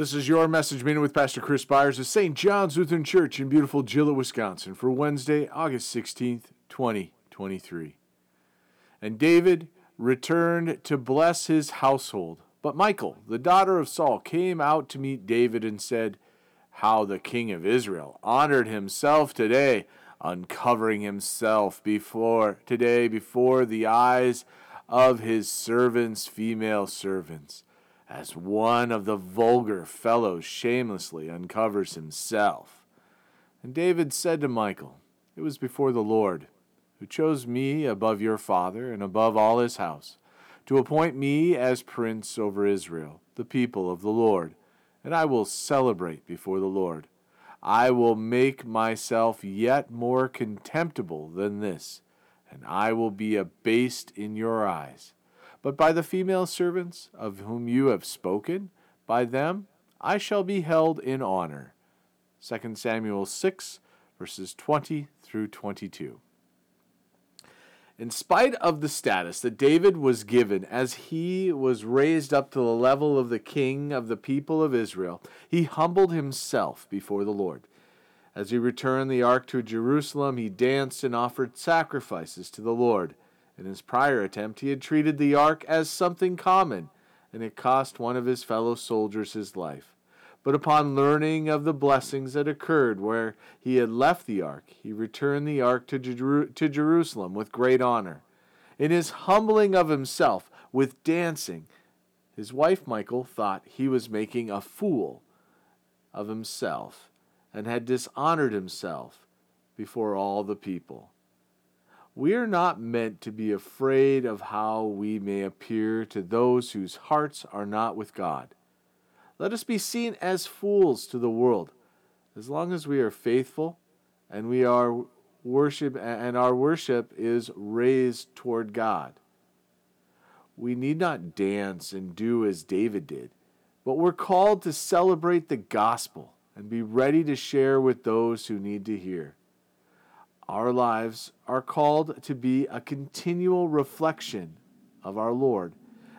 This is your Message Minute with Pastor Chris Byars of St. John's Lutheran Church in beautiful Gillett, Wisconsin for Wednesday, August 16th, 2023. And David returned to bless his household. But Michal, the daughter of Saul, came out to meet David and said, How the king of Israel honored himself today, uncovering himself before today before the eyes of his servants, female servants as one of the vulgar fellows shamelessly uncovers himself. And David said to Michal, It was before the Lord, who chose me above your father and above all his house, to appoint me as prince over Israel, the people of the Lord, and I will celebrate before the Lord. I will make myself yet more contemptible than this, and I will be abased in your eyes. But by the female servants of whom you have spoken, by them I shall be held in honor. 2 Samuel 6, verses 20 through 22. In spite of the status that David was given as he was raised up to the level of the king of the people of Israel, he humbled himself before the Lord. As he returned the ark to Jerusalem, he danced and offered sacrifices to the Lord. In his prior attempt, he had treated the ark as something common, and it cost one of his fellow soldiers his life. But upon learning of the blessings that occurred where he had left the ark, he returned the ark to, Jer- to Jerusalem with great honor. In his humbling of himself with dancing, his wife Michal thought he was making a fool of himself and had dishonored himself before all the people. We are not meant to be afraid of how we may appear to those whose hearts are not with God. Let us be seen as fools to the world, as long as we are faithful and we are worship and our worship is raised toward God. We need not dance and do as David did, but we're called to celebrate the gospel and be ready to share with those who need to hear. Our lives are called to be a continual reflection of our Lord,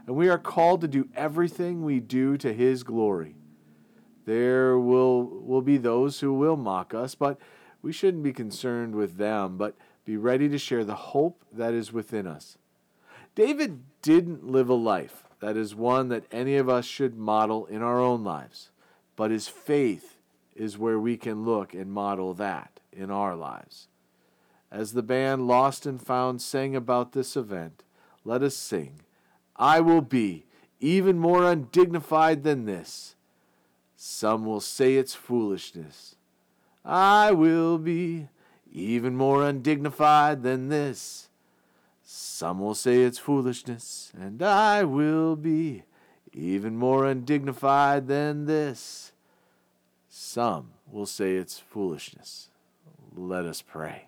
and we are called to do everything we do to His glory. There will, will be those who will mock us, but we shouldn't be concerned with them, but be ready to share the hope that is within us. David didn't live a life that is one that any of us should model in our own lives, but his faith is where we can look and model that in our lives. As the band Lost and Found sang about this event, let us sing, I will be even more undignified than this. Some will say it's foolishness. I will be even more undignified than this. Some will say it's foolishness, and I will be even more undignified than this. Some will say it's foolishness. Let us pray.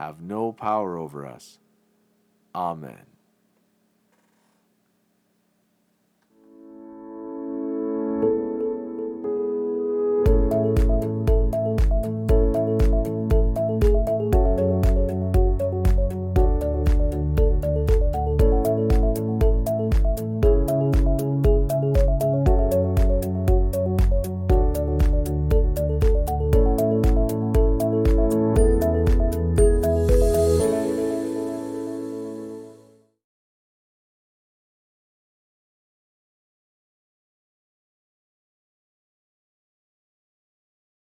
have no power over us. Amen.